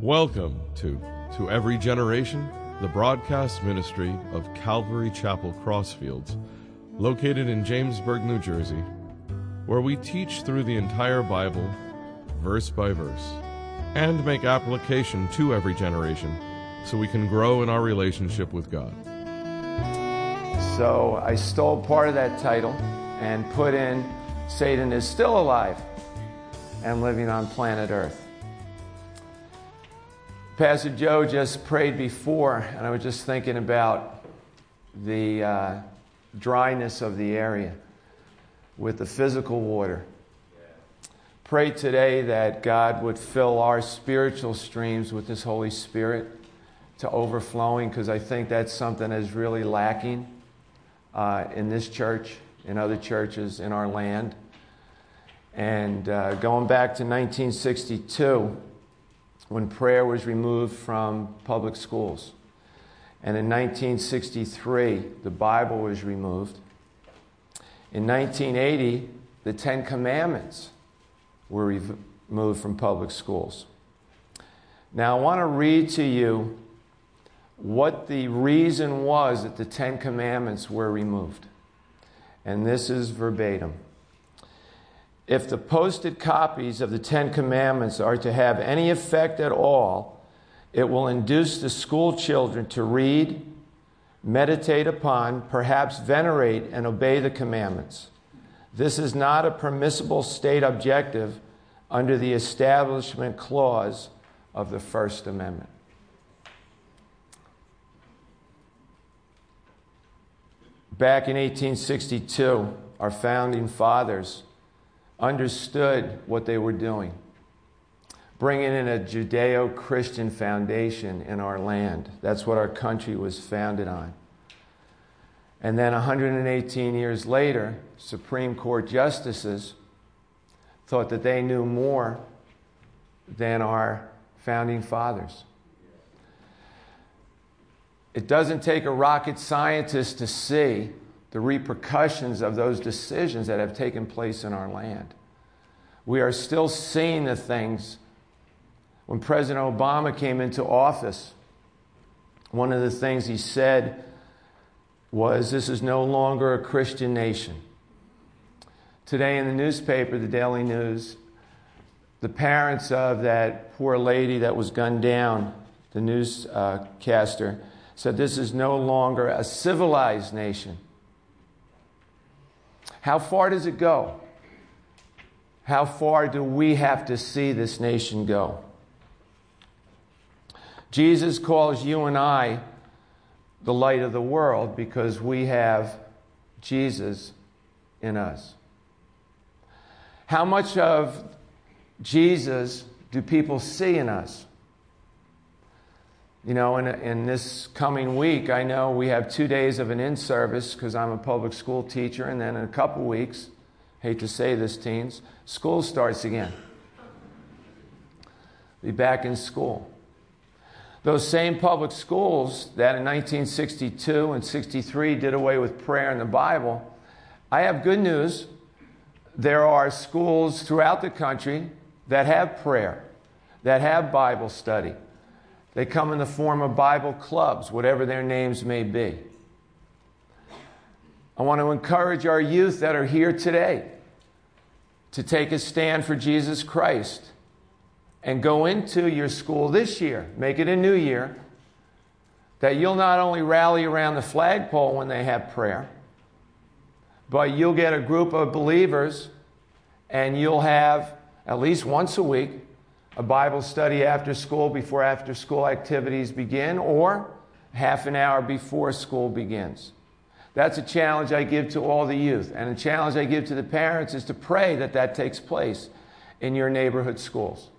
Welcome to To Every Generation, the broadcast ministry of Calvary Chapel Crossfields, located in Jamesburg, New Jersey, where we teach through the entire Bible, verse by verse, and make application to every generation so we can grow in our relationship with God. So I stole part of that title and put in Satan is still alive and living on planet Earth. Pastor Joe just prayed before, and I was just thinking about the uh, dryness of the area with the physical water. Pray today that God would fill our spiritual streams with His Holy Spirit to overflowing, because I think that's something that's really lacking uh, in this church, in other churches, in our land. And uh, going back to 1962, when prayer was removed from public schools. And in 1963, the Bible was removed. In 1980, the Ten Commandments were removed from public schools. Now, I want to read to you what the reason was that the Ten Commandments were removed. And this is verbatim. If the posted copies of the Ten Commandments are to have any effect at all, it will induce the school children to read, meditate upon, perhaps venerate and obey the commandments. This is not a permissible state objective under the Establishment Clause of the First Amendment. Back in 1862, our founding fathers understood what they were doing, bringing in a Judeo Christian foundation in our land. That's what our country was founded on. And then 118 years later, Supreme Court justices thought that they knew more than our founding fathers. It doesn't take a rocket scientist to see the repercussions of those decisions that have taken place in our land. We are still seeing the things. When President Obama came into office, one of the things he said was, This is no longer a Christian nation. Today in the newspaper, the Daily News, the parents of that poor lady that was gunned down, the newscaster, said, This is no longer a civilized nation. How far does it go? How far do we have to see this nation go? Jesus calls you and I the light of the world because we have Jesus in us. How much of Jesus do people see in us? You know, in, in this coming week, I know we have two days of an in service because I'm a public school teacher, and then in a couple weeks, hate to say this, teens, school starts again. Be back in school. Those same public schools that in 1962 and 63 did away with prayer in the Bible, I have good news. There are schools throughout the country that have prayer, that have Bible study they come in the form of Bible clubs, whatever their names may be. I want to encourage our youth that are here today to take a stand for Jesus Christ and go into your school this year, make it a new year, that you'll not only rally around the flagpole when they have prayer, but you'll get a group of believers and you'll have at least once a week a Bible study after school before after school activities begin, or half an hour before school begins. That's a challenge I give to all the youth. And a challenge I give to the parents is to pray that that takes place in your neighborhood schools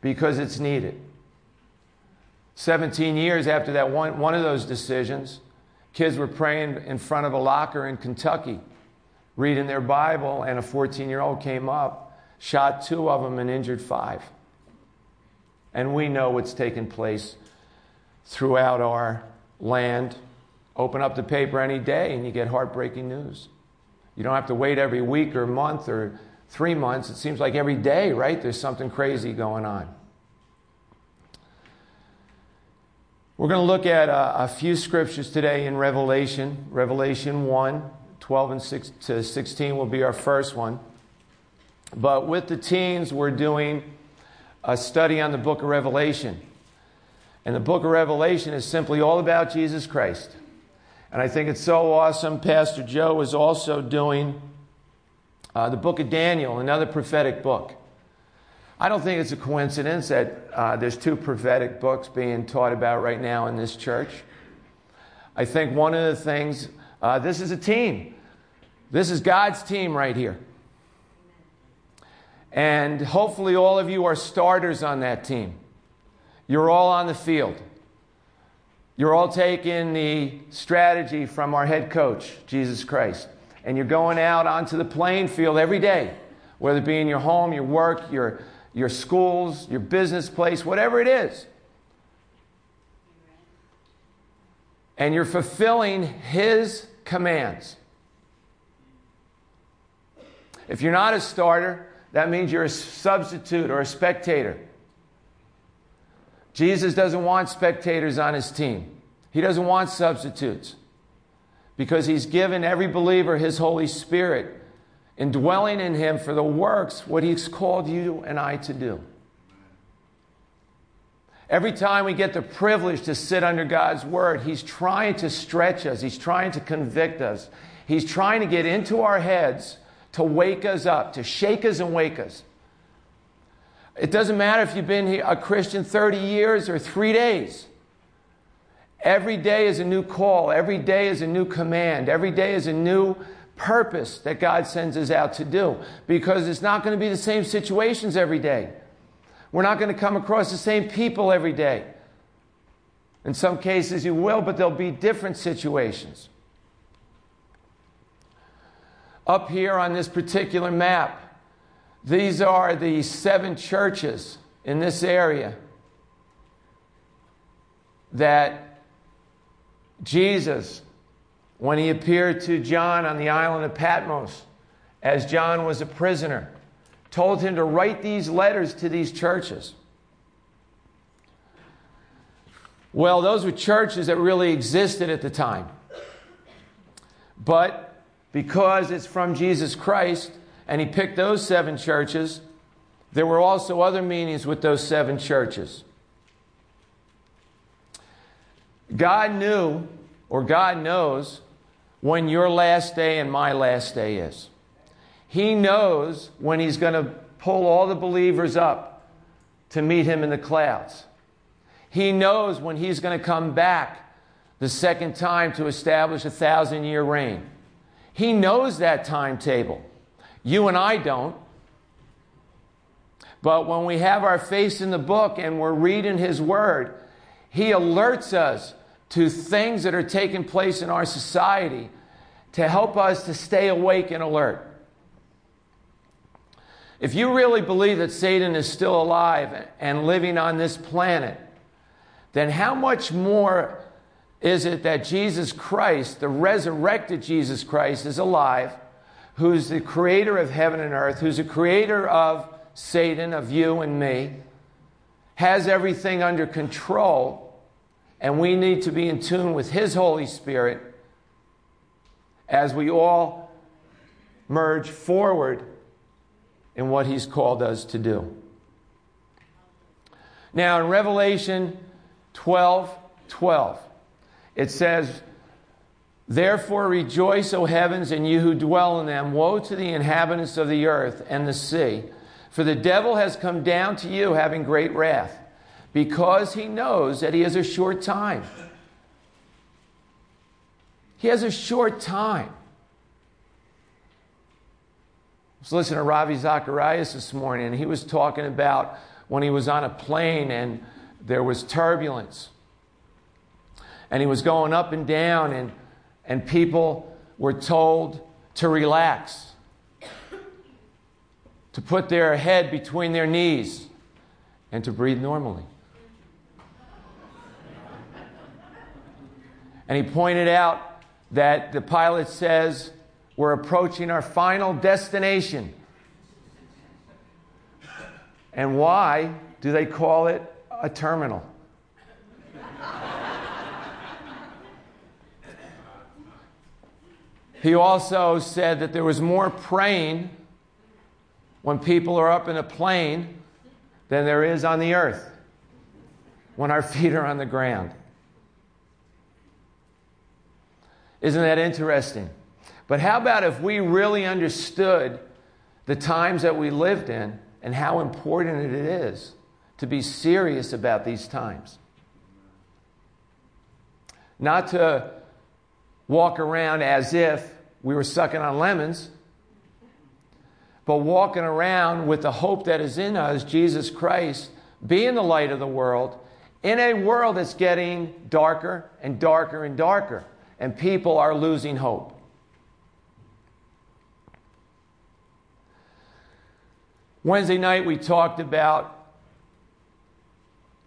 because it's needed. 17 years after that one, one of those decisions, kids were praying in front of a locker in Kentucky, reading their Bible, and a 14 year old came up, shot two of them, and injured five. And we know what's taken place throughout our land. Open up the paper any day and you get heartbreaking news. You don't have to wait every week or month or three months. It seems like every day, right? There's something crazy going on. We're going to look at a, a, few scriptures today in Revelation. Revelation 1, 12 and 6 to 16 will be our first one. But with the teens, we're doing a study on the book of Revelation. And the book of Revelation is simply all about Jesus Christ. And I think it's so awesome. Pastor Joe is also doing uh, the book of Daniel, another prophetic book. I don't think it's a coincidence that uh, there's two prophetic books being taught about right now in this church. I think one of the things, uh, this is a team. This is God's team right here. And hopefully, all of you are starters on that team. You're all on the field. You're all taking the strategy from our head coach, Jesus Christ. And you're going out onto the playing field every day, whether it be in your home, your work, your, your schools, your business place, whatever it is. And you're fulfilling His commands. If you're not a starter, that means you're a substitute or a spectator. Jesus doesn't want spectators on his team, he doesn't want substitutes because he's given every believer his Holy Spirit, indwelling in him for the works, what he's called you and I to do. Every time we get the privilege to sit under God's word, He's trying to stretch us. He's trying to convict us. He's trying to get into our heads to wake us up, to shake us and wake us. It doesn't matter if you've been a Christian 30 years or three days. Every day is a new call. Every day is a new command. Every day is a new purpose that God sends us out to do because it's not going to be the same situations every day. We're not going to come across the same people every day. In some cases, you will, but there'll be different situations. Up here on this particular map, these are the seven churches in this area that Jesus, when he appeared to John on the island of Patmos, as John was a prisoner, told him to write these letters to these churches. Well, those were churches that really existed at the time. But because it's from Jesus Christ, and he picked those seven churches. There were also other meanings with those seven churches. God knew, or God knows, when your last day and my last day is. He knows when He's going to pull all the believers up to meet Him in the clouds. He knows when He's going to come back the second time to establish a thousand year reign. He knows that timetable. You and I don't. But when we have our face in the book and we're reading His Word, He alerts us to things that are taking place in our society to help us to stay awake and alert. If you really believe that Satan is still alive and living on this planet, then how much more is it that Jesus Christ, the resurrected Jesus Christ, is alive who's the creator of heaven and earth, who's the creator of Satan, of you and me, has everything under control, and we need to be in tune with His Holy Spirit as we all merge forward in what He's called us to do. Now, in Revelation 12 12, it says, Therefore rejoice, O heavens, and you who dwell in them. Woe to the inhabitants of the earth and the sea. For the devil has come down to you having great wrath, because he knows that he has a short time. He has a short time. I was listening to Ravi Zacharias this morning, and he was talking about when he was on a plane and there was turbulence. And he was going up and down, and and people were told to relax, to put their head between their knees, and to breathe normally. And he pointed out that the pilot says, We're approaching our final destination. And why do they call it a terminal? He also said that there was more praying when people are up in a plane than there is on the earth when our feet are on the ground. Isn't that interesting? But how about if we really understood the times that we lived in and how important it is to be serious about these times? Not to walk around as if we were sucking on lemons, but walking around with the hope that is in us, Jesus Christ, being the light of the world, in a world that's getting darker and darker and darker, and people are losing hope. Wednesday night, we talked about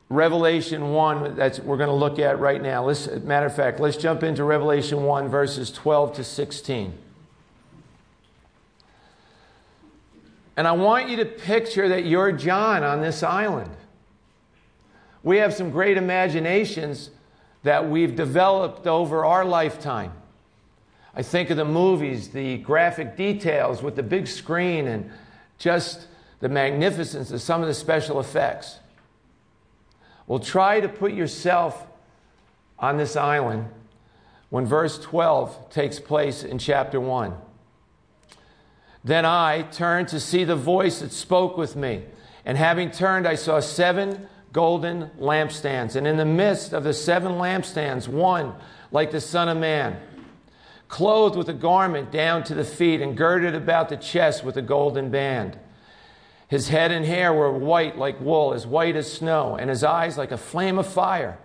Revelation 1, that's we're going to look at right now. Let's, matter of fact, let's jump into Revelation 1, verses 12 to 16. And I want you to picture that you're John on this island. We have some great imaginations that we've developed over our lifetime. I think of the movies, the graphic details with the big screen, and just the magnificence of some of the special effects. Well, try to put yourself on this island when verse 12 takes place in chapter 1. Then I turned to see the voice that spoke with me. And having turned, I saw seven golden lampstands. And in the midst of the seven lampstands, one like the Son of Man, clothed with a garment down to the feet and girded about the chest with a golden band. His head and hair were white like wool, as white as snow, and his eyes like a flame of fire.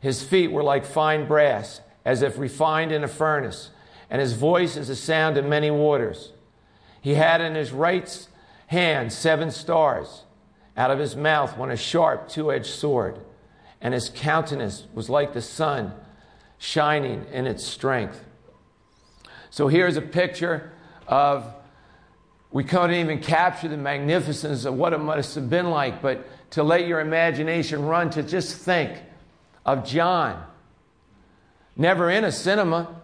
His feet were like fine brass, as if refined in a furnace, and his voice is the sound of many waters. He had in his right hand seven stars. Out of his mouth went a sharp two edged sword, and his countenance was like the sun shining in its strength. So here's a picture of we couldn't even capture the magnificence of what it must have been like, but to let your imagination run to just think of John, never in a cinema,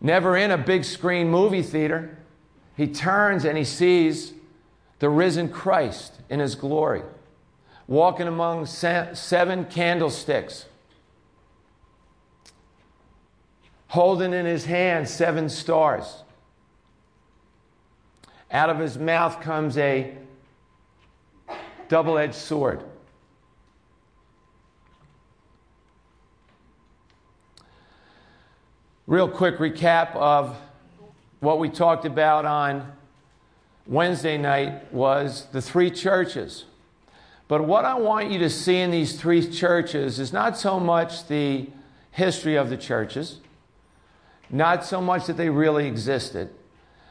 never in a big screen movie theater. He turns and he sees the risen Christ in his glory, walking among seven candlesticks, holding in his hand seven stars. Out of his mouth comes a double edged sword. Real quick recap of what we talked about on Wednesday night was the three churches. But what I want you to see in these three churches is not so much the history of the churches, not so much that they really existed,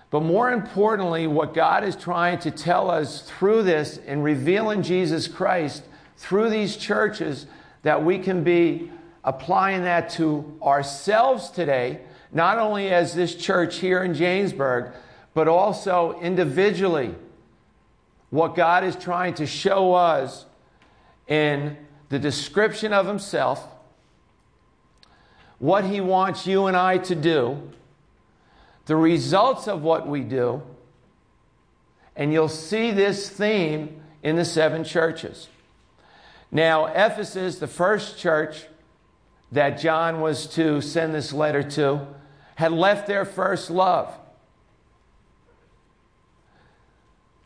but more importantly, what God is trying to tell us through this and revealing Jesus Christ through these churches that we can be applying that to ourselves today, not only as this church here in Jamesburg, but also individually. What God is trying to show us in the description of Himself, what He wants you and I to do the results of what we do, and you'll see this theme in the seven churches. Now, Ephesus, the first church that John was to send this letter to, had left their first love.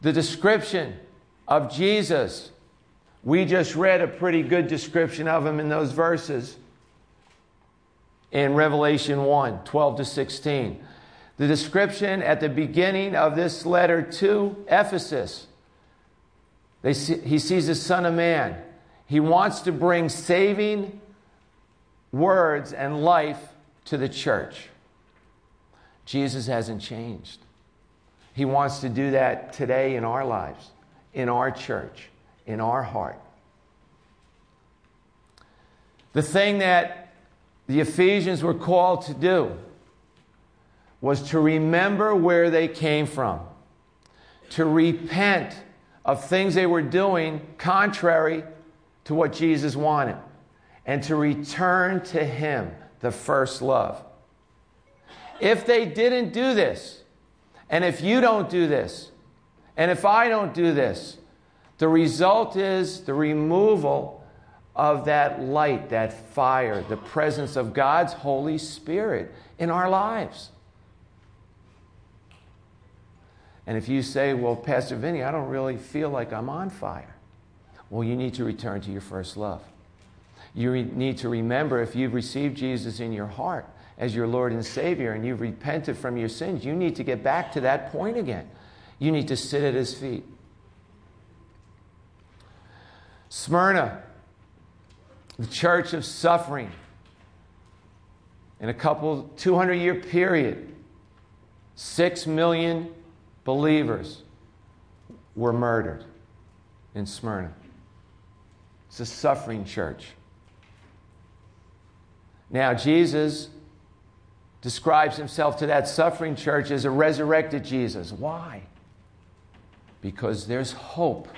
The description of Jesus, we just read a pretty good description of him in those verses in Revelation 1 12 to 16 the description at the beginning of this letter to Ephesus. See, he sees the Son of Man. He wants to bring saving words and life to the church. Jesus hasn't changed. He wants to do that today in our lives, in our church, in our heart. The thing that the Ephesians were called to do was to remember where they came from, to repent of things they were doing contrary to what Jesus wanted, and to return to Him, the first love. if they didn't do this, and if you don't do this, and if I don't do this, the result is the removal of that light, that fire, the presence of God's Holy Spirit in our lives. And if you say, Well, Pastor Vinnie, I don't really feel like I'm on fire, well, you need to return to your first love. You re- need to remember if you've received Jesus in your heart as your Lord and Savior and you've repented from your sins, you need to get back to that point again. You need to sit at His feet. Smyrna, the church of suffering. In a couple 200 year period, 6 million believers were murdered in Smyrna. It's a suffering church. Now, Jesus describes himself to that suffering church as a resurrected Jesus. Why? Because there's hope,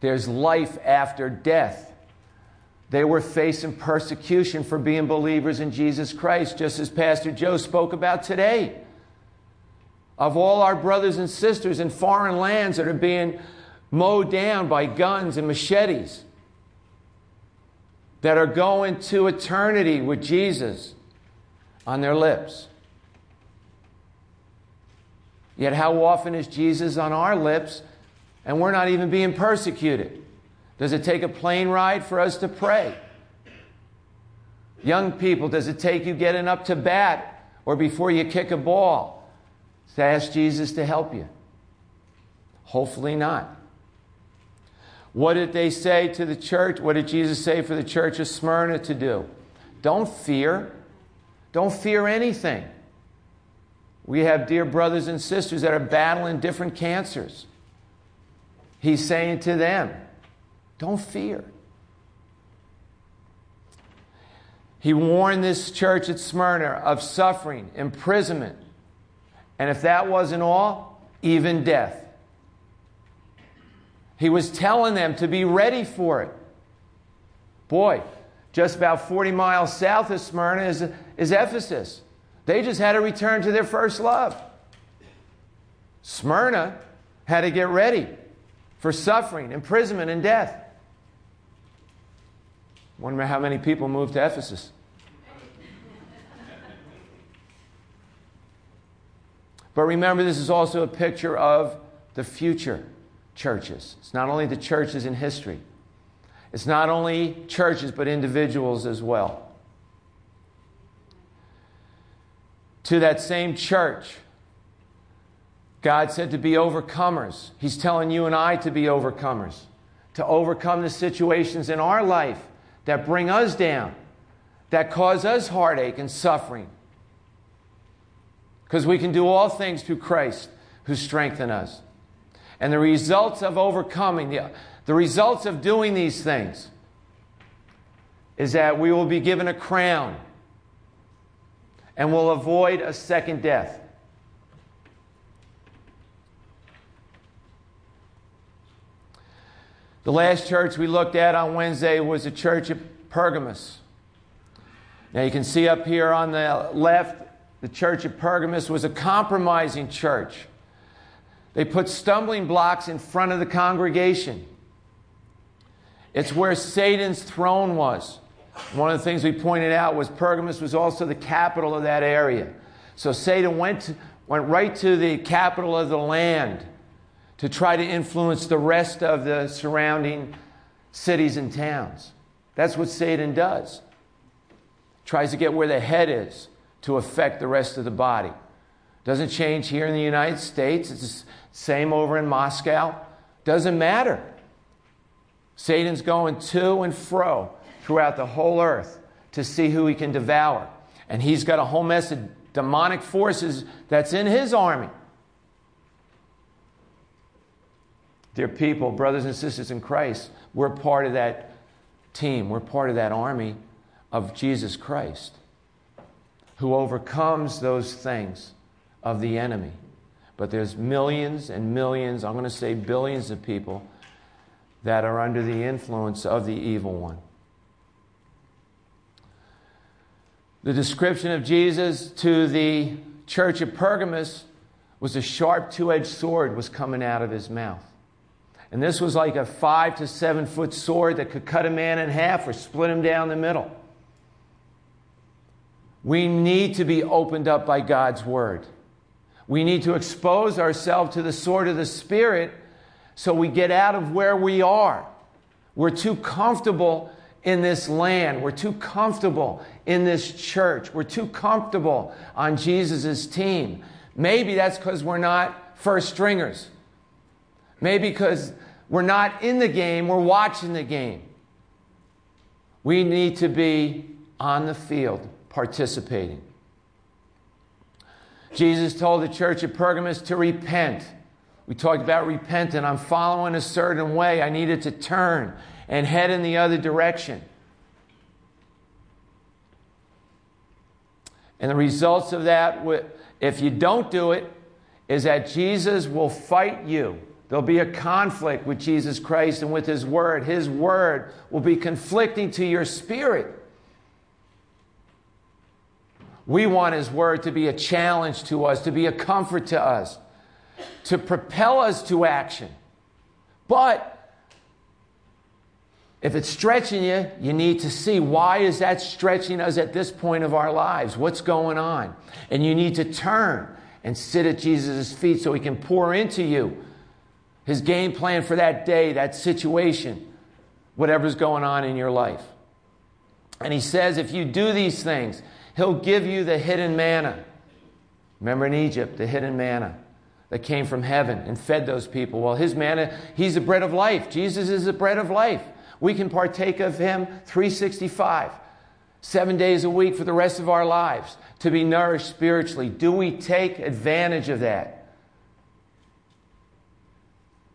there's life after death. They were facing persecution for being believers in Jesus Christ, just as Pastor Joe spoke about today. Of all our brothers and sisters in foreign lands that are being mowed down by guns and machetes, that are going to eternity with Jesus on their lips. Yet, how often is Jesus on our lips and we're not even being persecuted? Does it take a plane ride for us to pray? Young people, does it take you getting up to bat or before you kick a ball to ask Jesus to help you? Hopefully not. What did they say to the church? What did Jesus say for the church of Smyrna to do? Don't fear. Don't fear anything. We have dear brothers and sisters that are battling different cancers. He's saying to them, don't fear. He warned this church at Smyrna of suffering, imprisonment, and if that wasn't all, even death. He was telling them to be ready for it. Boy, just about 40 miles south of Smyrna is, is Ephesus. They just had to return to their first love. Smyrna had to get ready for suffering, imprisonment, and death. Wonder how many people moved to Ephesus. But remember, this is also a picture of the future churches. It's not only the churches in history, it's not only churches, but individuals as well. To that same church, God said to be overcomers. He's telling you and I to be overcomers, to overcome the situations in our life that bring us down, that cause us heartache and suffering. Because we can do all things through Christ who strengthen us. And the results of overcoming, the, the results of doing these things, is that we will be given a crown and will avoid a second death. The last church we looked at on Wednesday was the church at Pergamos. Now you can see up here on the left, the church at Pergamos was a compromising church. They put stumbling blocks in front of the congregation. It's where Satan's throne was. One of the things we pointed out was Pergamos was also the capital of that area. So Satan went, to, went right to the capital of the land to try to influence the rest of the surrounding cities and towns. That's what Satan does. Tries to get where the head is to affect the rest of the body. Doesn't change here in the United States. It's the same over in Moscow. Doesn't matter. Satan's going to and fro throughout the whole earth to see who he can devour. And he's got a whole mess of demonic forces that's in his army. Dear people, brothers and sisters in Christ, we're part of that team. We're part of that army of Jesus Christ who overcomes those things of the enemy. But there's millions and millions, I'm going to say billions of people that are under the influence of the evil one. The description of Jesus to the church of Pergamos was a sharp two edged sword was coming out of his mouth. And this was like a five to seven foot sword that could cut a man in half or split him down the middle. We need to be opened up by God's word. We need to expose ourselves to the sword of the Spirit so we get out of where we are. We're too comfortable in this land. We're too comfortable in this church. We're too comfortable on Jesus' team. Maybe that's because we're not first stringers. Maybe because we're not in the game, we're watching the game. We need to be on the field participating. Jesus told the church at Pergamos to repent. We talked about repenting. I'm following a certain way. I needed to turn and head in the other direction. And the results of that, if you don't do it, is that Jesus will fight you. There'll be a conflict with Jesus Christ and with His Word. His Word will be conflicting to your spirit. We want His Word to be a challenge to us, to be a comfort to us, to propel us to action. But if it's stretching you, you need to see why is that stretching us at this point of our lives? What's going on? And you need to turn and sit at Jesus' feet so he can pour into you his game plan for that day, that situation, whatever's going on in your life. And he says if you do these things, He'll give you the hidden manna. Remember in Egypt, the hidden manna that came from heaven and fed those people. Well, his manna, he's the bread of life. Jesus is the bread of life. We can partake of him 365, seven days a week for the rest of our lives to be nourished spiritually. Do we take advantage of that?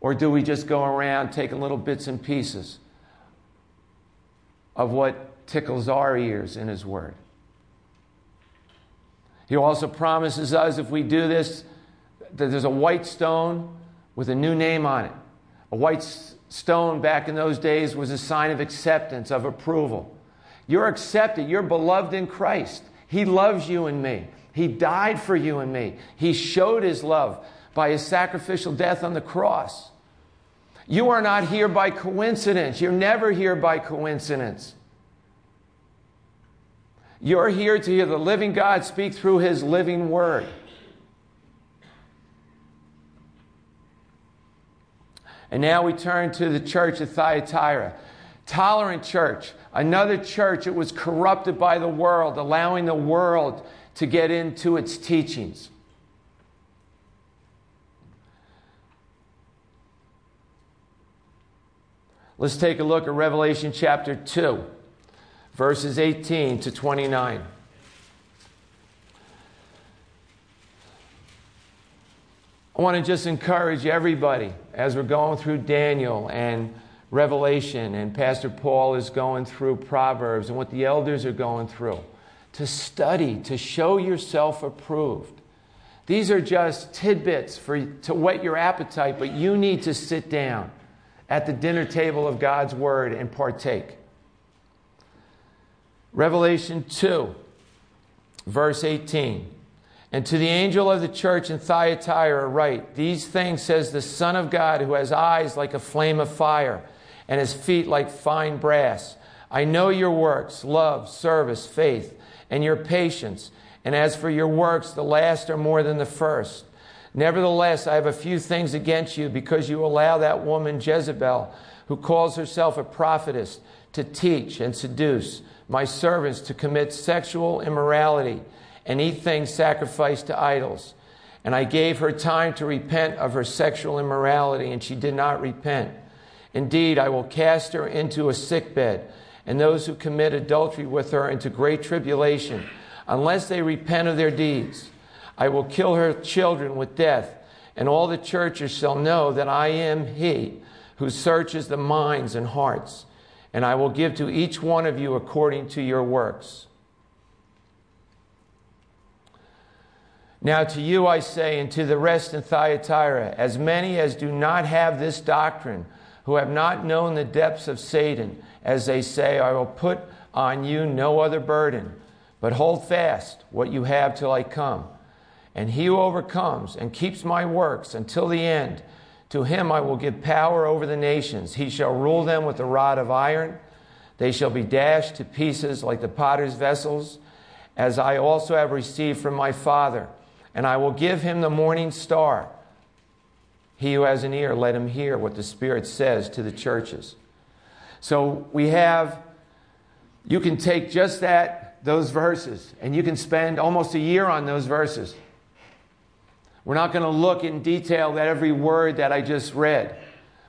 Or do we just go around taking little bits and pieces of what tickles our ears in His Word? He also promises us if we do this, that there's a white stone with a new name on it. A white stone back in those days was a sign of acceptance, of approval. You're accepted, you're beloved in Christ. He loves you and me. He died for you and me. He showed his love by his sacrificial death on the cross. You are not here by coincidence. You're never here by coincidence. You're here to hear the living God speak through his living word. And now we turn to the church of Thyatira. Tolerant church, another church that was corrupted by the world, allowing the world to get into its teachings. Let's take a look at Revelation chapter 2 verses 18 to 29. I want to just encourage everybody as we're going through Daniel and Revelation, and Pastor Paul is going through Proverbs and what the elders are going through, to study, to show yourself approved. These are just tidbits for, to whet your appetite, but you need to sit down at the dinner table of God's Word and partake. Revelation 2, verse 18. And to the angel of the church in Thyatira, write These things says the Son of God, who has eyes like a flame of fire, and his feet like fine brass. I know your works, love, service, faith, and your patience. And as for your works, the last are more than the first. Nevertheless, I have a few things against you because you allow that woman Jezebel, who calls herself a prophetess, to teach and seduce my servants to commit sexual immorality and eat things sacrificed to idols. And I gave her time to repent of her sexual immorality, and she did not repent. Indeed, I will cast her into a sickbed, and those who commit adultery with her into great tribulation, unless they repent of their deeds. I will kill her children with death, and all the churches shall know that I am he who searches the minds and hearts and I will give to each one of you according to your works. Now, to you I say, and to the rest in Thyatira, as many as do not have this doctrine, who have not known the depths of Satan, as they say, I will put on you no other burden, But hold fast what you have till I come. And he who overcomes and keeps my works until the end, to him I will give power over the nations. He shall rule them with a rod of iron. They shall be dashed to pieces like the potter's vessels, as I also have received from my Father. And I will give him the morning star. He who has an ear, let him hear what the Spirit says to the churches. So we have, you can take just that those verses, and you can spend almost a year on those verses. We're not going to look in detail at every word that I just read,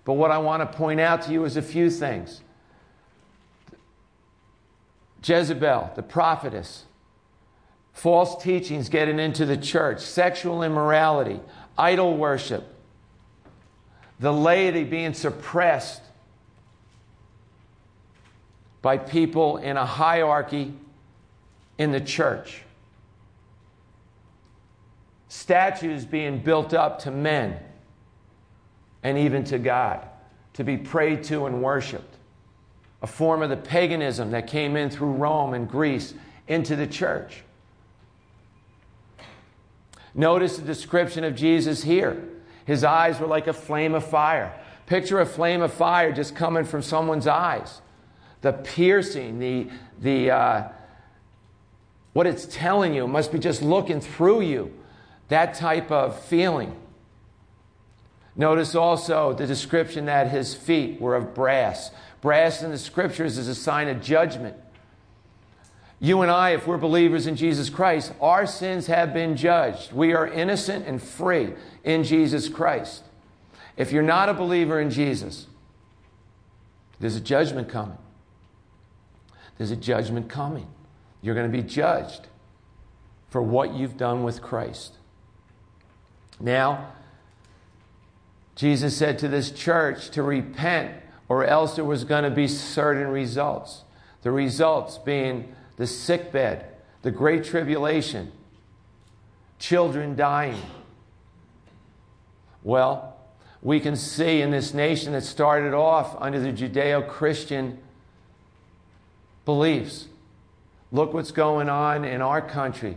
but what I want to point out to you is a few things. Jezebel, the prophetess, false teachings getting into the church, sexual immorality, idol worship, the laity being suppressed by people in a hierarchy in the church. Statues being built up to men and even to God to be prayed to and worshiped. A form of the paganism that came in through Rome and Greece into the church. Notice the description of Jesus here. His eyes were like a flame of fire. Picture a flame of fire just coming from someone's eyes. The piercing, the, the, uh, what it's telling you must be just looking through you. That type of feeling. Notice also the description that his feet were of brass. Brass in the scriptures is a sign of judgment. You and I, if we're believers in Jesus Christ, our sins have been judged. We are innocent and free in Jesus Christ. If you're not a believer in Jesus, there's a judgment coming. There's a judgment coming. You're going to be judged for what you've done with Christ. Now, Jesus said to this church to repent, or else there was going to be certain results. The results being the sick bed, the great tribulation, children dying. Well, we can see in this nation that started off under the Judeo Christian beliefs Look what's going on in our country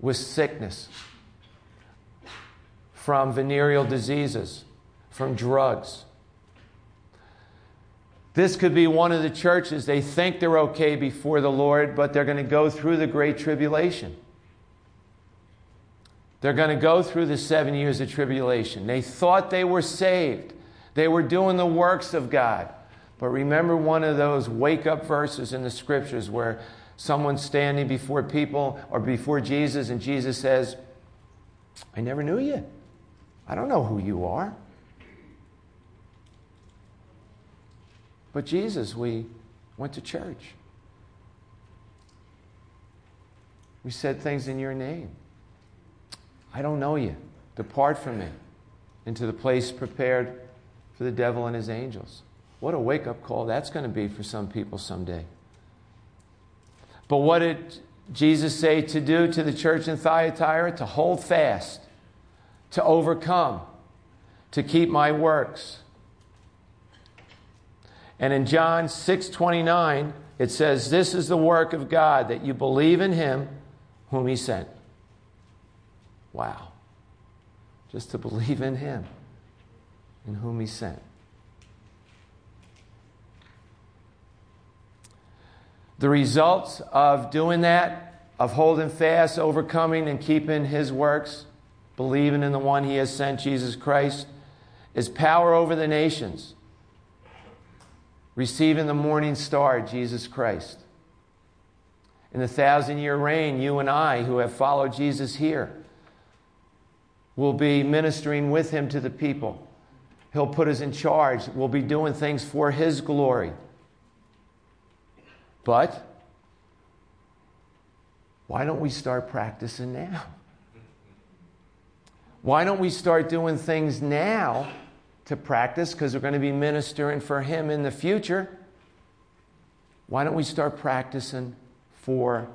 with sickness from venereal diseases, from drugs. This could be one of the churches. They think they're okay before the Lord, but they're going to go through the Great Tribulation. They're going to go through the seven years of tribulation. They thought they were saved, they were doing the works of God. But remember one of those wake up verses in the scriptures where someone's standing before people or before Jesus, and Jesus says, I never knew you. I don't know who you are. But Jesus, we went to church. We said things in your name. I don't know you. Depart from me into the place prepared for the devil and his angels. What a wake up call that's going to be for some people someday. But what did Jesus say to do to the church in Thyatira? To hold fast, to overcome, to keep my works. And in John 6:29, it says, "This is the work of God that you believe in him whom he sent." Wow. Just to believe in him in whom he sent. The results of doing that, of holding fast, overcoming, and keeping his works, believing in the one he has sent, Jesus Christ, is power over the nations, receiving the morning star, Jesus Christ. In the thousand year reign, you and I, who have followed Jesus here, will be ministering with him to the people. He'll put us in charge. We'll be doing things for his glory. But why don't we start practicing now? Why don't we start doing things now to practice because we're going to be ministering for Him in the future? Why don't we start practicing for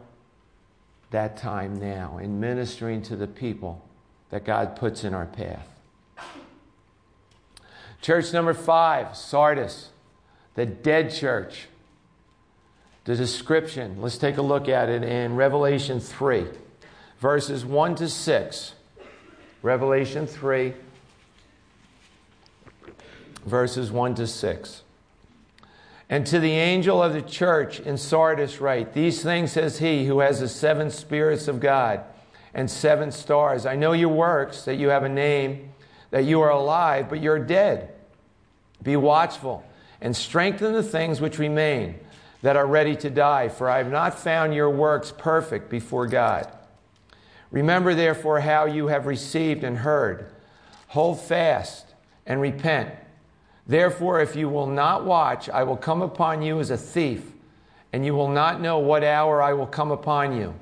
that time now in ministering to the people that God puts in our path? Church number five, Sardis, the dead church. the description. Let's take a look at it in Revelation 3, verses 1 to 6. Revelation 3, verses 1 to 6. And to the angel of the church in Sardis write, These things says he who has the seven spirits of God and seven stars. I know your works, that you have a name, that you are alive, but you're dead. Be watchful and strengthen the things which remain that are ready to die, for I have not found your works perfect before God. Remember, therefore, how you have received and heard. Hold fast and repent. Therefore, if you will not watch, I will come upon you as a thief, and you will not know what hour I will come upon you.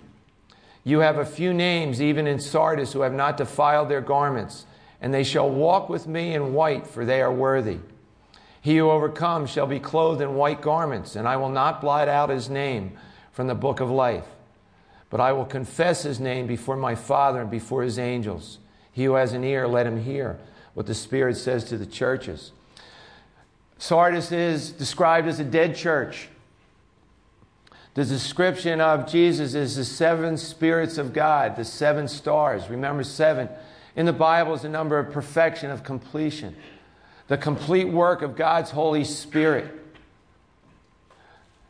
You have a few names, even in Sardis, who have not defiled their garments, and they shall walk with me in white, for they are worthy. He who overcomes shall be clothed in white garments, and I will not blot out his name from the book of life. But I will confess his name before my Father and before his angels. He who has an ear, let him hear what the Spirit says to the churches. Sardis is described as a dead church. The description of Jesus is the seven spirits of God, the seven stars. Remember, seven in the Bible is a number of perfection, of completion the complete work of God's Holy Spirit.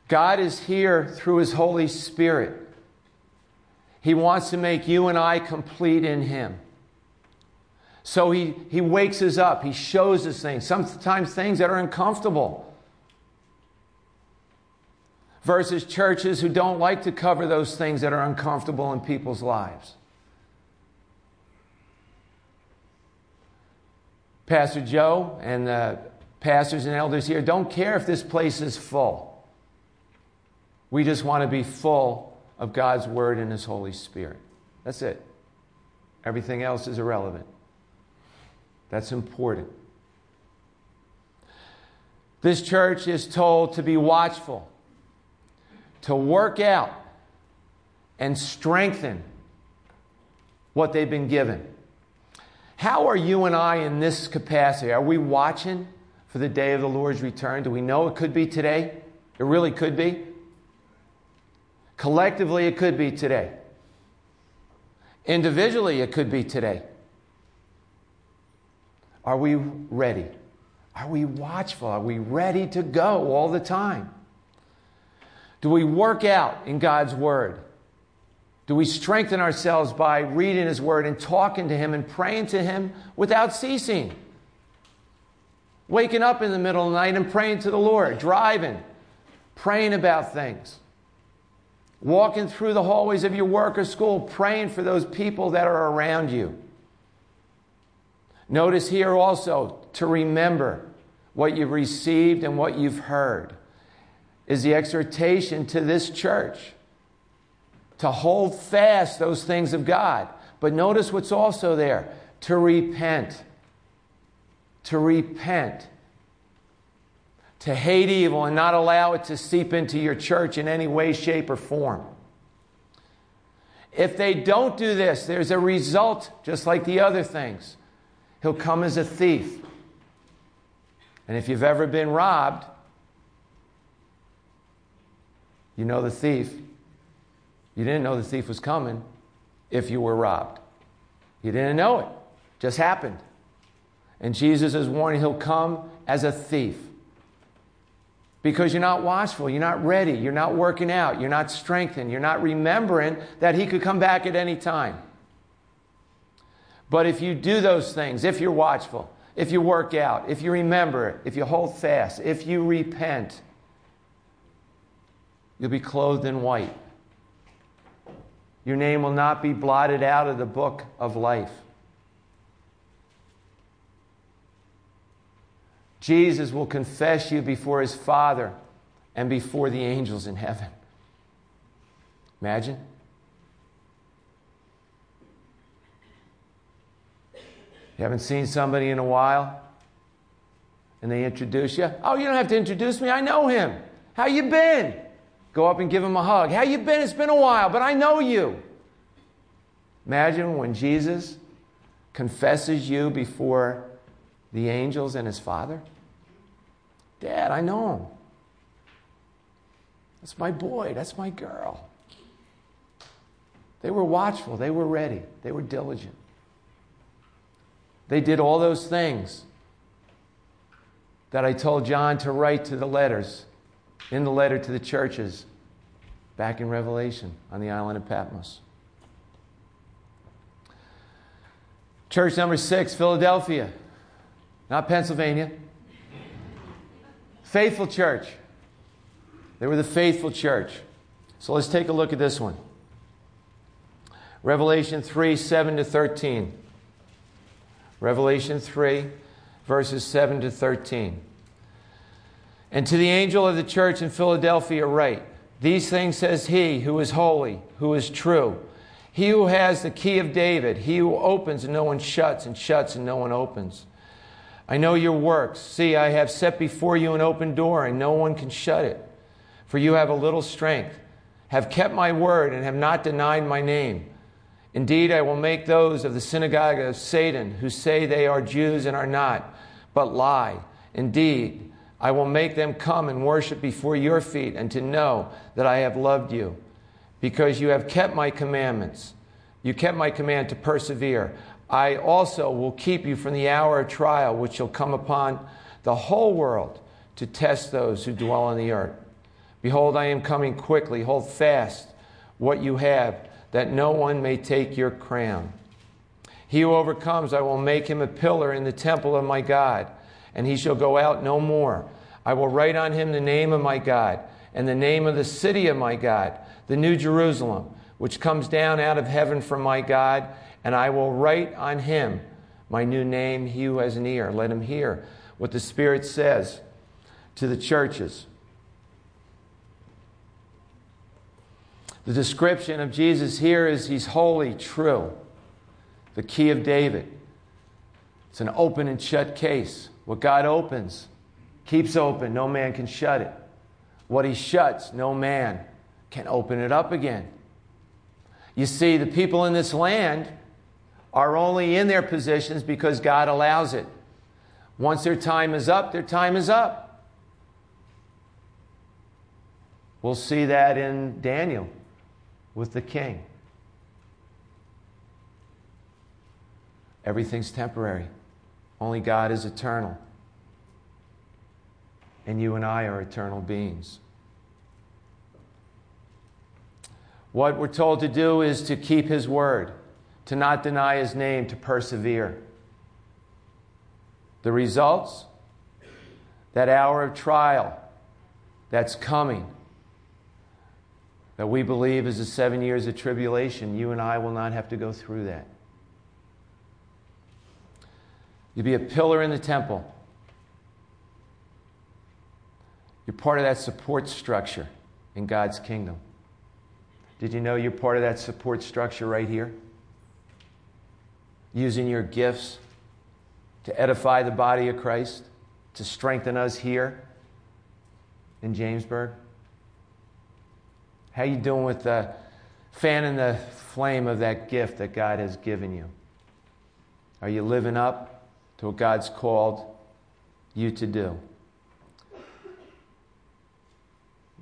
God is here through His Holy Spirit. He wants to make you and I complete in Him. So he, he wakes us up. He shows us things, sometimes things that are uncomfortable. Versus churches who don't like to cover those things that are uncomfortable in people's lives. Pastor Joe and the pastors and elders here don't care if this place is full. We just want to be full of God's Word and His Holy Spirit. That's it. Everything else is irrelevant. That's important. This church is told to be watchful, to work out and strengthen what they've been given. How are you and I in this capacity? Are we watching for the day of the Lord's return? Do we know it could be today? It really could be. Collectively, it could be today. Individually, it could be today. Are we ready? Are we watchful? Are we ready to go all the time? Do we work out in God's Word? Do we strengthen ourselves by reading His Word and talking to Him and praying to Him without ceasing? Waking up in the middle of the night and praying to the Lord, driving, praying about things. Walking through the hallways of your work or school, praying for those people that are around you. Notice here also to remember what you've received and what you've heard is the exhortation to this church to hold fast those things of God. But notice what's also there to repent. To repent. To hate evil and not allow it to seep into your church in any way, shape, or form. If they don't do this, there's a result, just like the other things. He'll come as a thief. And if you've ever been robbed, you know the thief. You didn't know the thief was coming if you were robbed. You didn't know it. Just happened. And Jesus is warning he'll come as a thief. Because you're not watchful, you're not ready, you're not working out, you're not strengthened, you're not remembering that he could come back at any time. But if you do those things, if you're watchful, if you work out, if you remember, if you hold fast, if you repent, you'll be clothed in white. Your name will not be blotted out of the book of life. Jesus will confess you before his Father and before the angels in heaven. Imagine. You haven't seen somebody in a while and they introduce you. Oh, you don't have to introduce me. I know him. How you been? Go up and give him a hug. How you been? It's been a while, but I know you. Imagine when Jesus confesses you before the angels and his father. Dad, I know him. That's my boy. That's my girl. They were watchful. They were ready. They were diligent. They did all those things that I told John to write to the letters, in the letter to the churches back in Revelation on the island of Patmos. Church number six, Philadelphia, not Pennsylvania. Faithful church. They were the faithful church. So let's take a look at this one. Revelation 3 7 to 13. Revelation 3, verses 7 to 13. And to the angel of the church in Philadelphia, write These things says he who is holy, who is true, he who has the key of David, he who opens and no one shuts, and shuts and no one opens. I know your works. See, I have set before you an open door, and no one can shut it. For you have a little strength, have kept my word, and have not denied my name. Indeed, I will make those of the synagogue of Satan who say they are Jews and are not, but lie. Indeed, I will make them come and worship before your feet and to know that I have loved you, because you have kept my commandments. You kept my command to persevere. I also will keep you from the hour of trial which shall come upon the whole world to test those who dwell on the earth. Behold, I am coming quickly. Hold fast what you have that no one may take your crown. He who overcomes, I will make him a pillar in the temple of my God, and he shall go out no more. I will write on him the name of my God, and the name of the city of my God, the New Jerusalem, which comes down out of heaven from my God, and I will write on him my new name. He who has an ear, let him hear what the Spirit says to the churches. The description of Jesus here is he's holy, true, the key of David. It's an open and shut case. What God opens keeps open, no man can shut it. What he shuts, no man can open it up again. You see, the people in this land are only in their positions because God allows it. Once their time is up, their time is up. We'll see that in Daniel with the king. Everything's temporary. Only God is eternal. And you and I are eternal beings. What we're told to do is to keep His word, to not deny His name, to persevere. The results? That hour of trial that's coming that we believe is the seven years of tribulation, you and I will not have to go through that. You'll be a pillar in the temple. You're part of that support structure in God's kingdom. Did you know you're part of that support structure right here? Using your gifts to edify the body of Christ, to strengthen us here in Jamesburg. How you doing with the fanning the flame of that gift that God has given you? Are you living up to what God's called you to do?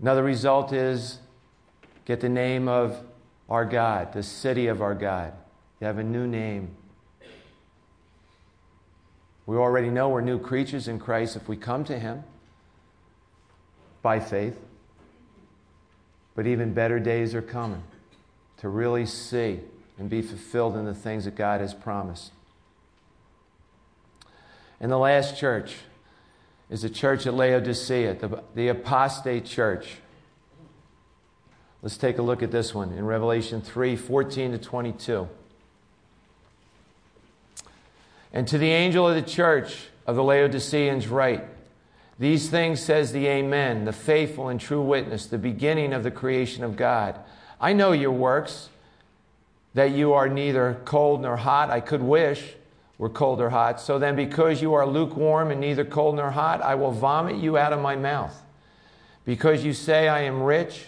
Another result is get the name of our God, the city of our God. You have a new name. We already know we're new creatures in Christ if we come to Him by faith. But even better days are coming to really see and be fulfilled in the things that God has promised. And the last church is the church at Laodicea, the, the apostate church. Let's take a look at this one in Revelation 3 14 to 22. And to the angel of the church of the Laodiceans, write these things says the Amen, the faithful and true witness, the beginning of the creation of God. I know your works, that you are neither cold nor hot. I could wish were cold or hot. So then, because you are lukewarm and neither cold nor hot, I will vomit you out of my mouth. Because you say, I am rich,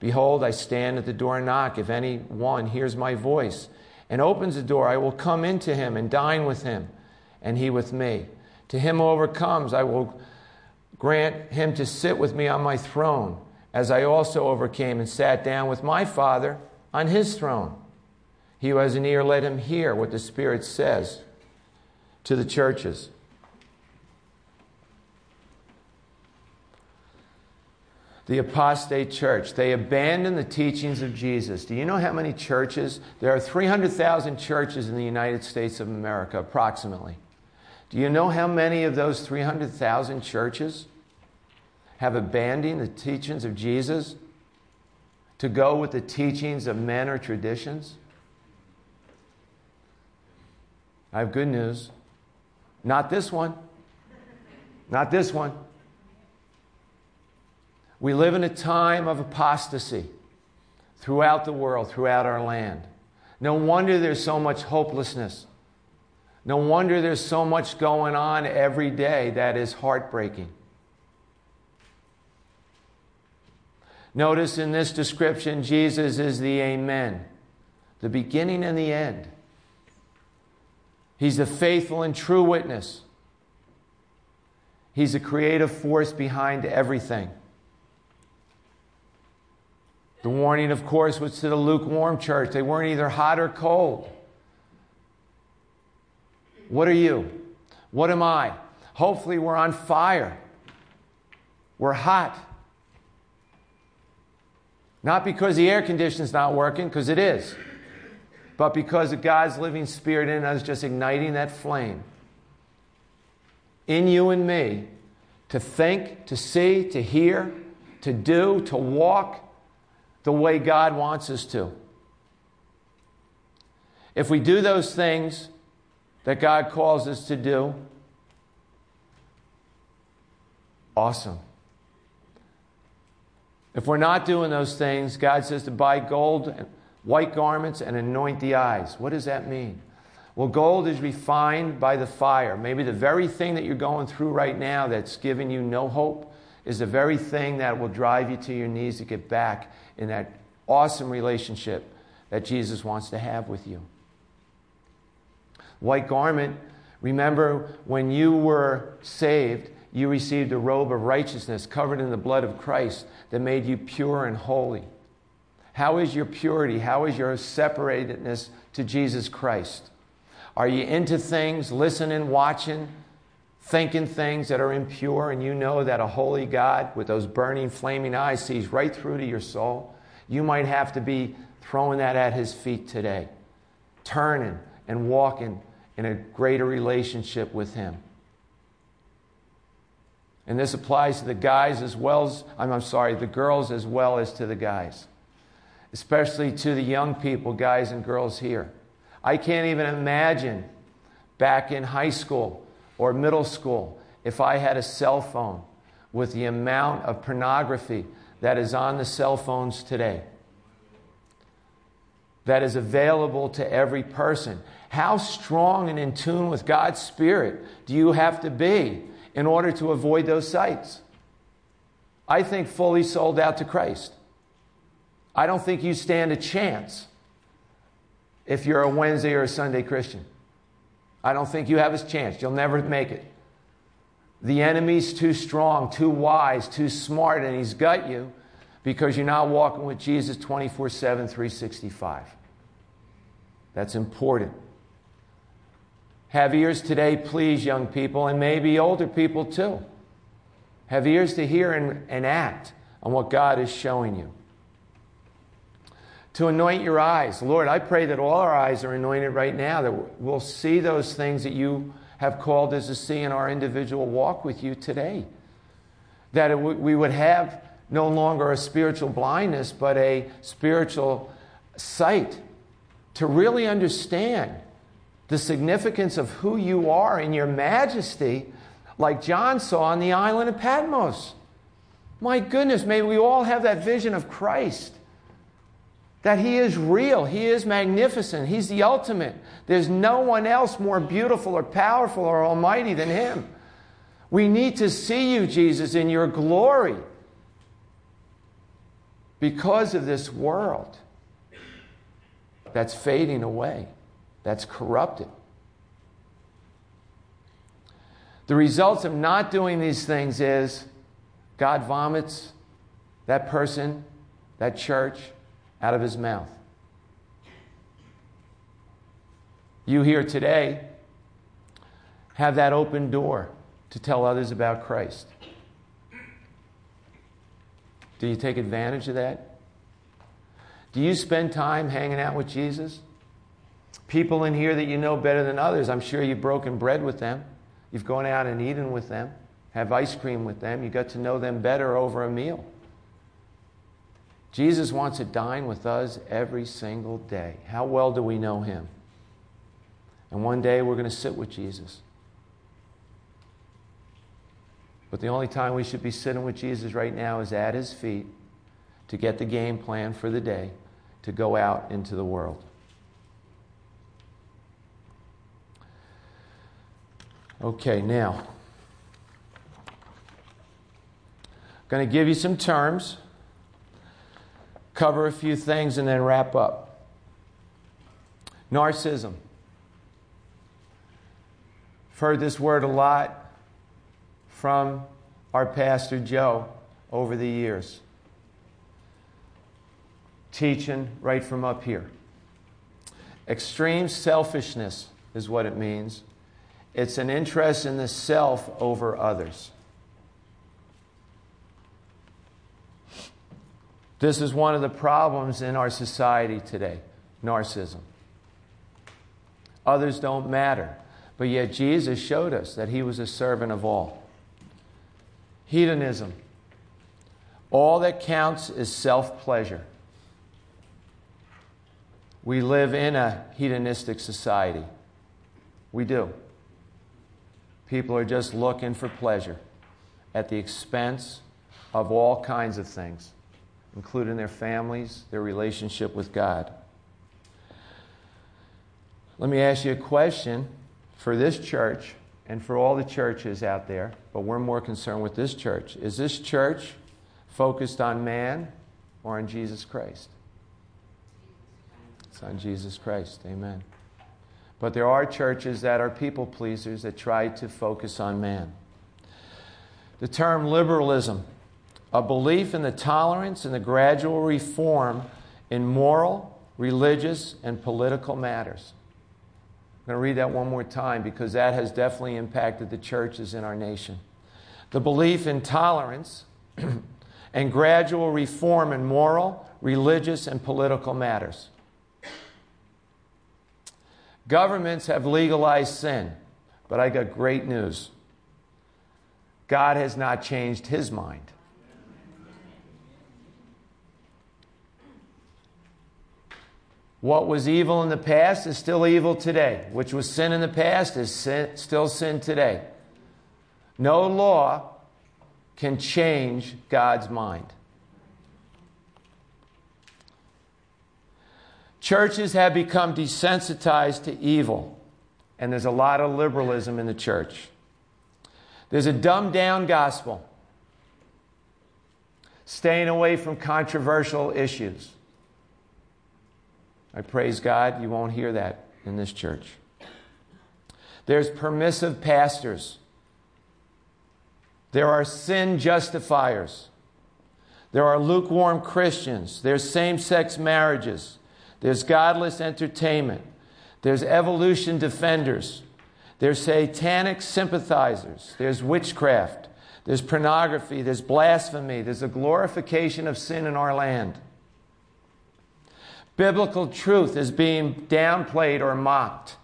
Behold, I stand at the door and knock. If any one hears my voice and opens the door, I will come into him and dine with him, and he with me. To him who overcomes, I will grant him to sit with me on my throne as I also overcame and sat down with my Father on his throne. He who has an ear, let him hear what the Spirit says to the churches. The apostate church, they abandoned the teachings of Jesus. Do you know how many churches? There are 300,000 churches in the United States of America, approximately. Do you know how many of those 300,000 churches have abandoned the teachings of Jesus to go with the teachings of men or traditions? I have good news. Not this one. Not this one. We live in a time of apostasy throughout the world, throughout our land. No wonder there's so much hopelessness. No wonder there's so much going on every day that is heartbreaking. Notice in this description, Jesus is the Amen, the beginning and the end. He's the faithful and true witness. He's the creative force behind everything. The warning, of course, was to the lukewarm church. They weren't either hot or cold. What are you? What am I? Hopefully, we're on fire. We're hot. Not because the air conditioning's not working, because it is, but because of God's living spirit in us just igniting that flame in you and me to think, to see, to hear, to do, to walk the way God wants us to. If we do those things that God calls us to do, awesome. If we're not doing those things, God says to buy gold and white garments and anoint the eyes. What does that mean? Well, gold is refined by the fire. Maybe the very thing that you're going through right now that's giving you no hope is the very thing that will drive you to your knees to get back in that awesome relationship that Jesus wants to have with you. White garment, remember when you were saved, you received a robe of righteousness covered in the blood of Christ that made you pure and holy. How is your purity? How is your separatedness to Jesus Christ? Are you into things, listening, watching, thinking things that are impure, and you know that a holy God with those burning, flaming eyes sees right through to your soul? You might have to be throwing that at his feet today, turning and walking in a greater relationship with him. And this applies to the guys as well as, I'm, I'm sorry, the girls as well as to the guys, especially to the young people, guys and girls here. I can't even imagine back in high school or middle school if I had a cell phone with the amount of pornography that is on the cell phones today, that is available to every person. How strong and in tune with God's Spirit do you have to be in order to avoid those sites. I think fully sold out to Christ. I don't think you stand a chance if you're a Wednesday or a Sunday Christian. I don't think you have a chance. You'll never make it. The enemy's too strong, too wise, too smart, and he's got you because you're not walking with Jesus 24 7, 365. That's important. Have ears today, please, young people, and maybe older people too. Have ears to hear and, and act on what God is showing you. To anoint your eyes. Lord, I pray that all our eyes are anointed right now, that we'll see those things that you have called us to see in our individual walk with you today. That w- we would have no longer a spiritual blindness, but a spiritual sight to really understand the significance of who you are in your majesty, like John saw on the island of Patmos. My goodness, may we all have that vision of Christ. That He is real, He is magnificent, He's the ultimate. There's no one else more beautiful or powerful or almighty than Him. We need to see you, Jesus, in your glory because of this world that's fading away, that's corrupted. The results of not doing these things is God vomits that person, that church, out of his mouth. You here today have that open door to tell others about Christ. Do you take advantage of that? Do you spend time hanging out with Jesus? People in here that you know better than others, I'm sure you've broken bread with them. You've gone out and eaten with them, have ice cream with them. You got to know them better over a meal. Jesus wants to dine with us every single day. How well do we know him? And one day we're going to sit with Jesus. But the only time we should be sitting with Jesus right now is at his feet to get the game plan for the day to go out into the world. Okay, now, I'm going to give you some terms, cover a few things, and then wrap up. Narcissism. I've heard this word a lot from our pastor Joe over the years, teaching right from up here. Extreme selfishness is what it means it's an interest in the self over others. This is one of the problems in our society today narcissism. Others don't matter. But yet, Jesus showed us that he was a servant of all. Hedonism. All that counts is self pleasure. We live in a hedonistic society. We do. People are just looking for pleasure at the expense of all kinds of things, including their families, their relationship with God. Let me ask you a question for this church and for all the churches out there, but we're more concerned with this church. Is this church focused on man or on Jesus Christ? It's on Jesus Christ. Amen. But there are churches that are people pleasers that try to focus on man. The term liberalism, a belief in the tolerance and the gradual reform in moral, religious, and political matters. I'm going to read that one more time because that has definitely impacted the churches in our nation. The belief in tolerance and gradual reform in moral, religious, and political matters. Governments have legalized sin, but I got great news. God has not changed his mind. What was evil in the past is still evil today. Which was sin in the past is sin, still sin today. No law can change God's mind. Churches have become desensitized to evil, and there's a lot of liberalism in the church. There's a dumbed down gospel, staying away from controversial issues. I praise God, you won't hear that in this church. There's permissive pastors. There are sin justifiers. There are lukewarm Christians. There's same sex marriages. There's godless entertainment. There's evolution defenders. There's satanic sympathizers. There's witchcraft. There's pornography. There's blasphemy. There's a glorification of sin in our land. Biblical truth is being downplayed or mocked.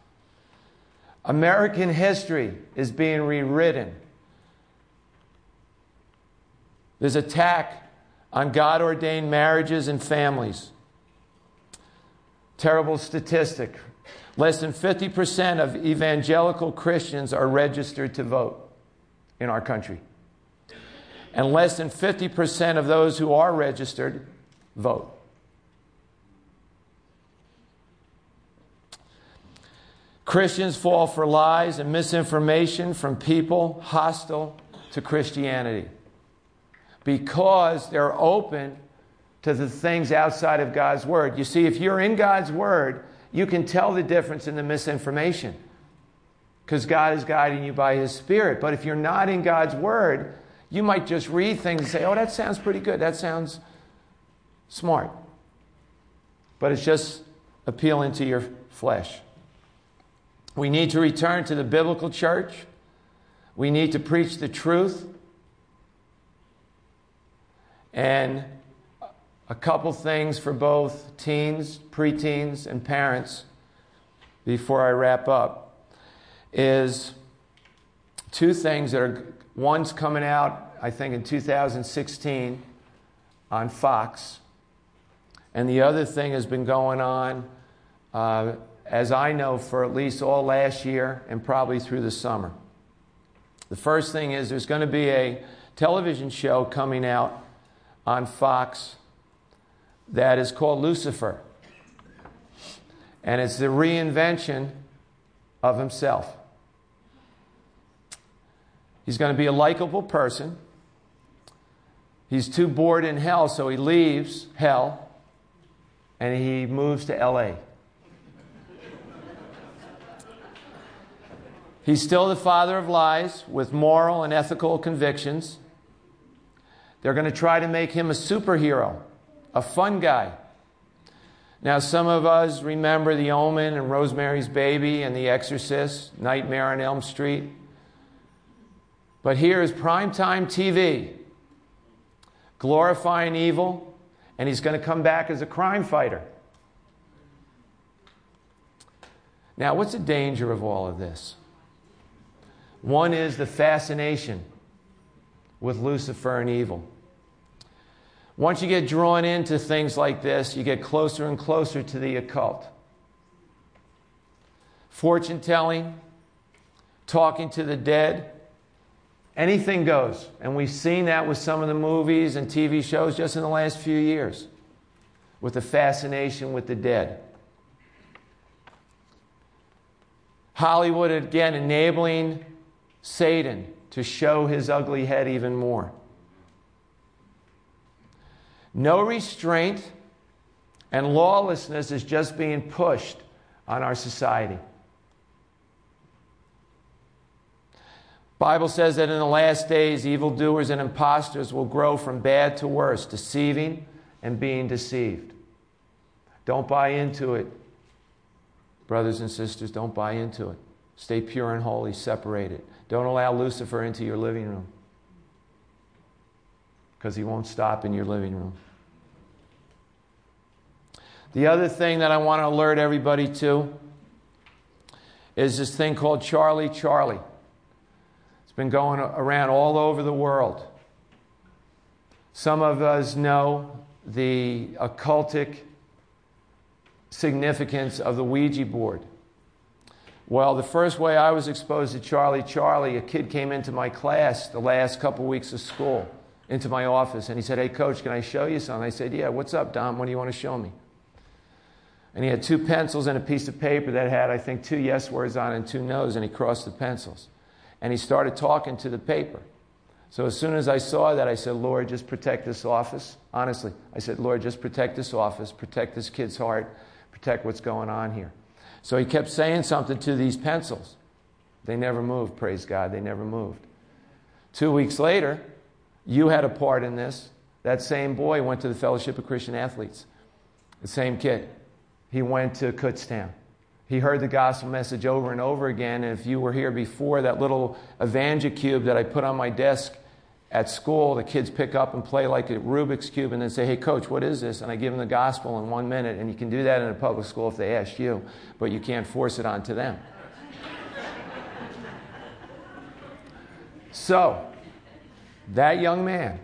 American history is being rewritten. There's attack on God ordained marriages and families. Terrible statistic. Less than 50% of evangelical Christians are registered to vote in our country. And less than 50% of those who are registered vote. Christians fall for lies and misinformation from people hostile to Christianity because they're open to the things outside of God's Word. You see, if you're in God's Word, you can tell the difference in the misinformation because God is guiding you by His Spirit. But if you're not in God's Word, you might just read things and say, oh, that sounds pretty good. That sounds smart. But it's just appealing to your flesh. We need to return to the biblical church. We need to preach the truth. And a couple things for both teens, preteens, and parents before I wrap up is two things that are one's coming out, I think, in 2016 on Fox, and the other thing has been going on, uh, as I know, for at least all last year and probably through the summer. The first thing is there's going to be a television show coming out on Fox that is called Lucifer. And it's the reinvention of himself. He's going to be a likable person. He's too bored in hell, so he leaves hell and he moves to LA. He's still the father of lies with moral and ethical convictions. They're going to try to make him a superhero a fun guy. Now, some of us remember The Omen and Rosemary's Baby and The Exorcist, Nightmare on Elm Street. But here is primetime TV glorifying evil, and he's going to come back as a crime fighter. Now, what's the danger of all of this? One is the fascination with Lucifer and evil. Once you get drawn into things like this, you get closer and closer to the occult. Fortune telling, talking to the dead, anything goes. And we've seen that with some of the movies and TV shows just in the last few years with the fascination with the dead. Hollywood, again, enabling Satan to show his ugly head even more. No restraint and lawlessness is just being pushed on our society. Bible says that in the last days evildoers and impostors will grow from bad to worse, deceiving and being deceived. Don't buy into it. Brothers and sisters, don't buy into it. Stay pure and holy, separated. Don't allow Lucifer into your living room because he won't stop in your living room. The other thing that I want to alert everybody to is this thing called Charlie Charlie. It's been going around all over the world. Some of us know the occultic significance of the Ouija board. Well, the first way I was exposed to Charlie Charlie, a kid came into my class the last couple weeks of school, into my office, and he said, Hey, coach, can I show you something? I said, Yeah, what's up, Dom? What do you want to show me? And he had two pencils and a piece of paper that had, I think, two yes words on it and two no's, and he crossed the pencils. And he started talking to the paper. So as soon as I saw that, I said, Lord, just protect this office. Honestly, I said, Lord, just protect this office, protect this kid's heart, protect what's going on here. So he kept saying something to these pencils. They never moved, praise God, they never moved. Two weeks later, you had a part in this. That same boy went to the Fellowship of Christian Athletes, the same kid he went to Kutztown. He heard the gospel message over and over again. And if you were here before, that little EvangeCube that I put on my desk at school, the kids pick up and play like a Rubik's Cube and then say, Hey, coach, what is this? And I give them the gospel in one minute. And you can do that in a public school if they ask you, but you can't force it onto them. so, that young man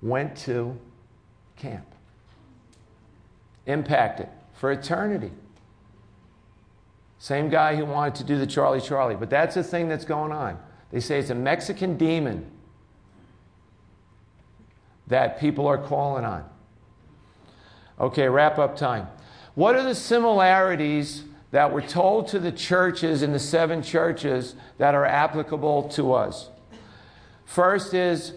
went to camp, impacted for eternity. Same guy who wanted to do the Charlie Charlie. But that's the thing that's going on. They say it's a Mexican demon that people are calling on. Okay, wrap up time. What are the similarities that were told to the churches in the seven churches that are applicable to us? First is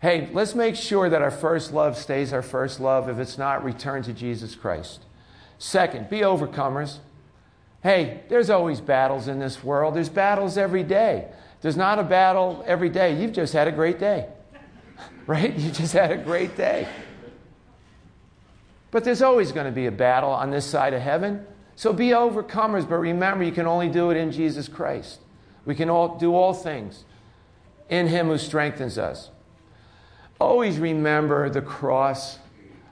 hey, let's make sure that our first love stays our first love. If it's not, return to Jesus Christ. Second, be overcomers. Hey, there's always battles in this world. There's battles every day. There's not a battle every day. You've just had a great day. right? You just had a great day. But there's always going to be a battle on this side of heaven. So be overcomers, but remember, you can only do it in Jesus Christ. We can all do all things in Him who strengthens us. Always remember the cross.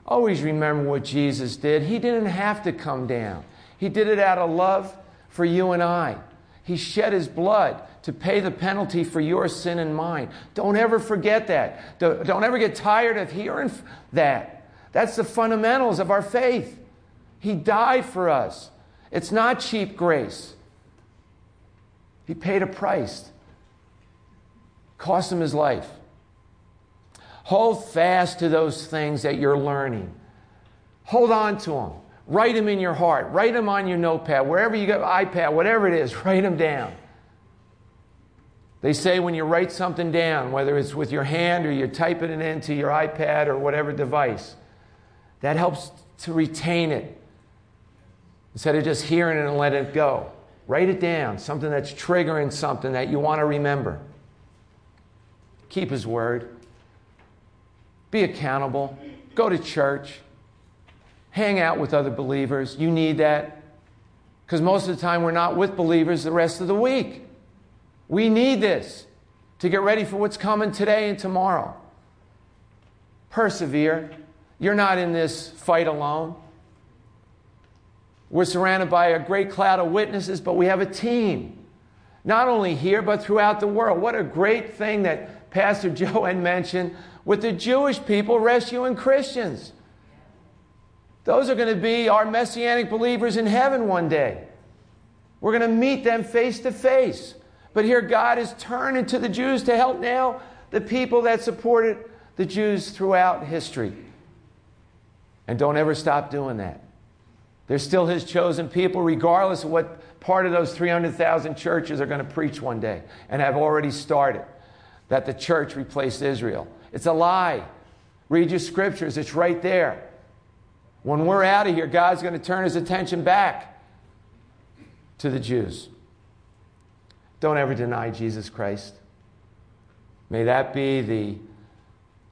Always remember what Jesus did. He didn't have to come down, He did it out of love for you and I. He shed His blood to pay the penalty for your sin and mine. Don't ever forget that. Don't ever get tired of hearing that. That's the fundamentals of our faith. He died for us. It's not cheap grace. He paid a price. Cost him his life. Hold fast to those things that you're learning. Hold on to them. Write them in your heart. Write them on your notepad, wherever you got iPad, whatever it is, write them down. They say when you write something down, whether it's with your hand or you're typing it into your iPad or whatever device, that helps to retain it instead of just hearing it and let it go. Write it down, something that's triggering something that you want to remember. Keep His word. Be accountable. Go to church. Hang out with other believers. You need that. Because most of the time we're not with believers the rest of the week. We need this to get ready for what's coming today and tomorrow. Persevere. You're not in this fight alone. We're surrounded by a great cloud of witnesses, but we have a team. Not only here, but throughout the world. What a great thing that Pastor Joanne mentioned with the Jewish people rescuing Christians. Those are going to be our messianic believers in heaven one day. We're going to meet them face to face. But here, God is turning to the Jews to help now the people that supported the Jews throughout history. And don't ever stop doing that. They're still His chosen people, regardless of what part of those 300,000 churches are going to preach one day and have already started that the church replaced Israel. It's a lie. Read your scriptures, it's right there. When we're out of here, God's going to turn his attention back to the Jews. Don't ever deny Jesus Christ. May that be the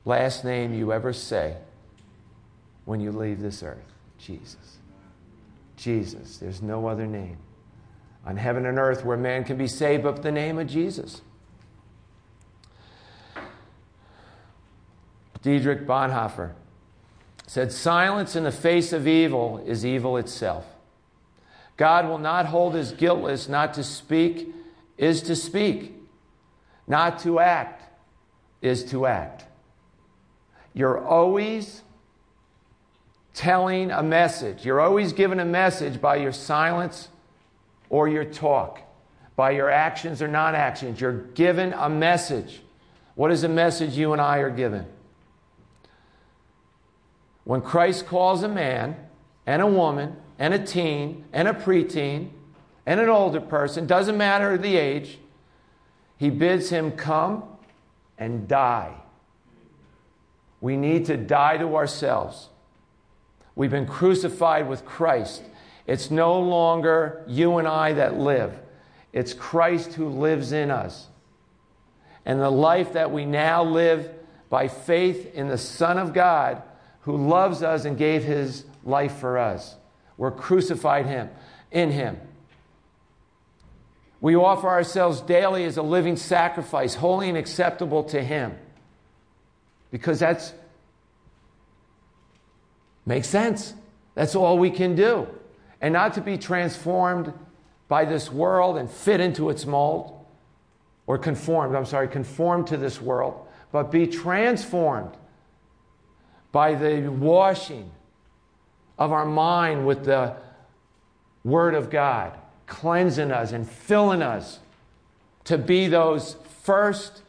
last name you ever say when you leave this earth Jesus. Jesus. There's no other name on heaven and earth where man can be saved but the name of Jesus. Dietrich Bonhoeffer said, Silence in the face of evil is evil itself. God will not hold us guiltless. Not to speak is to speak, not to act is to act. You're always telling a message. You're always given a message by your silence or your talk, by your actions or non actions. You're given a message. What is the message you and I are given? When Christ calls a man and a woman and a teen and a preteen and an older person, doesn't matter the age, he bids him come and die. We need to die to ourselves. We've been crucified with Christ. It's no longer you and I that live, it's Christ who lives in us. And the life that we now live by faith in the Son of God who loves us and gave his life for us. We're crucified him in him. We offer ourselves daily as a living sacrifice, holy and acceptable to him. Because that's makes sense. That's all we can do. And not to be transformed by this world and fit into its mold or conformed, I'm sorry, conformed to this world, but be transformed by the washing of our mind with the Word of God, cleansing us and filling us to be those first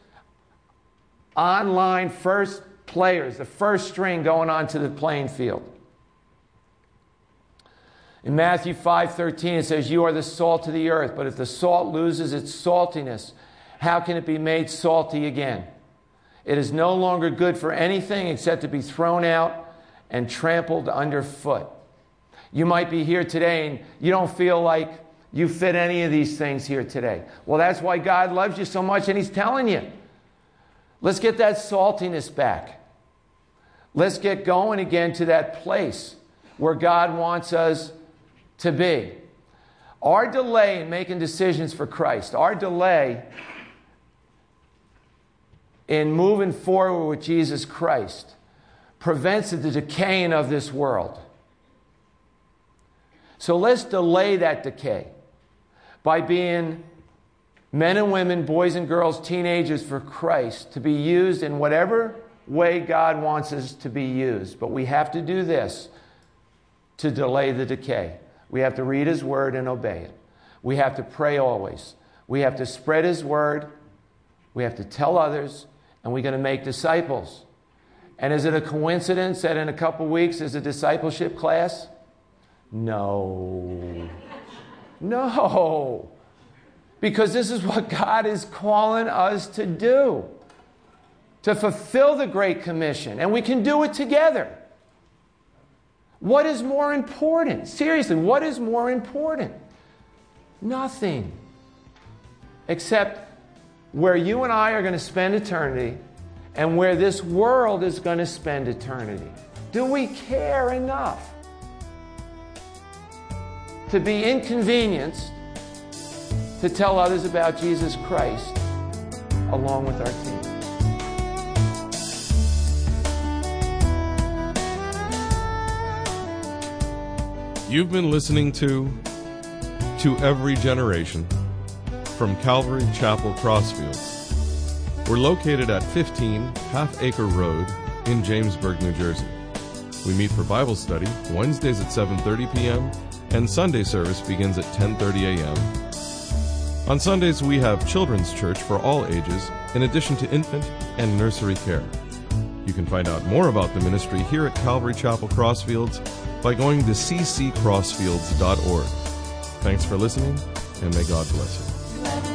online, first players, the first string going onto the playing field. In Matthew 5:13 it says you are the salt of the earth, but if the salt loses its saltiness, how can it be made salty again? It is no longer good for anything except to be thrown out and trampled underfoot. You might be here today and you don't feel like you fit any of these things here today. Well, that's why God loves you so much and He's telling you. Let's get that saltiness back. Let's get going again to that place where God wants us to be. Our delay in making decisions for Christ, our delay in moving forward with Jesus Christ, prevents the decaying of this world. So let's delay that decay by being men and women, boys and girls, teenagers for Christ to be used in whatever way God wants us to be used. But we have to do this to delay the decay. We have to read His Word and obey it. We have to pray always. We have to spread His Word. We have to tell others, and we're going to make disciples. And is it a coincidence that in a couple weeks is a discipleship class? No. No. Because this is what God is calling us to do to fulfill the Great Commission, and we can do it together. What is more important? Seriously, what is more important? Nothing. Except where you and I are going to spend eternity and where this world is going to spend eternity. Do we care enough to be inconvenienced to tell others about Jesus Christ along with our team? You've been listening to To Every Generation from Calvary Chapel Crossfields. We're located at 15 Half Acre Road in Jamesburg, New Jersey. We meet for Bible study Wednesdays at 7:30 p.m. and Sunday service begins at 10:30 a.m. On Sundays we have children's church for all ages in addition to infant and nursery care. You can find out more about the ministry here at Calvary Chapel Crossfields by going to cccrossfields.org. Thanks for listening, and may God bless you.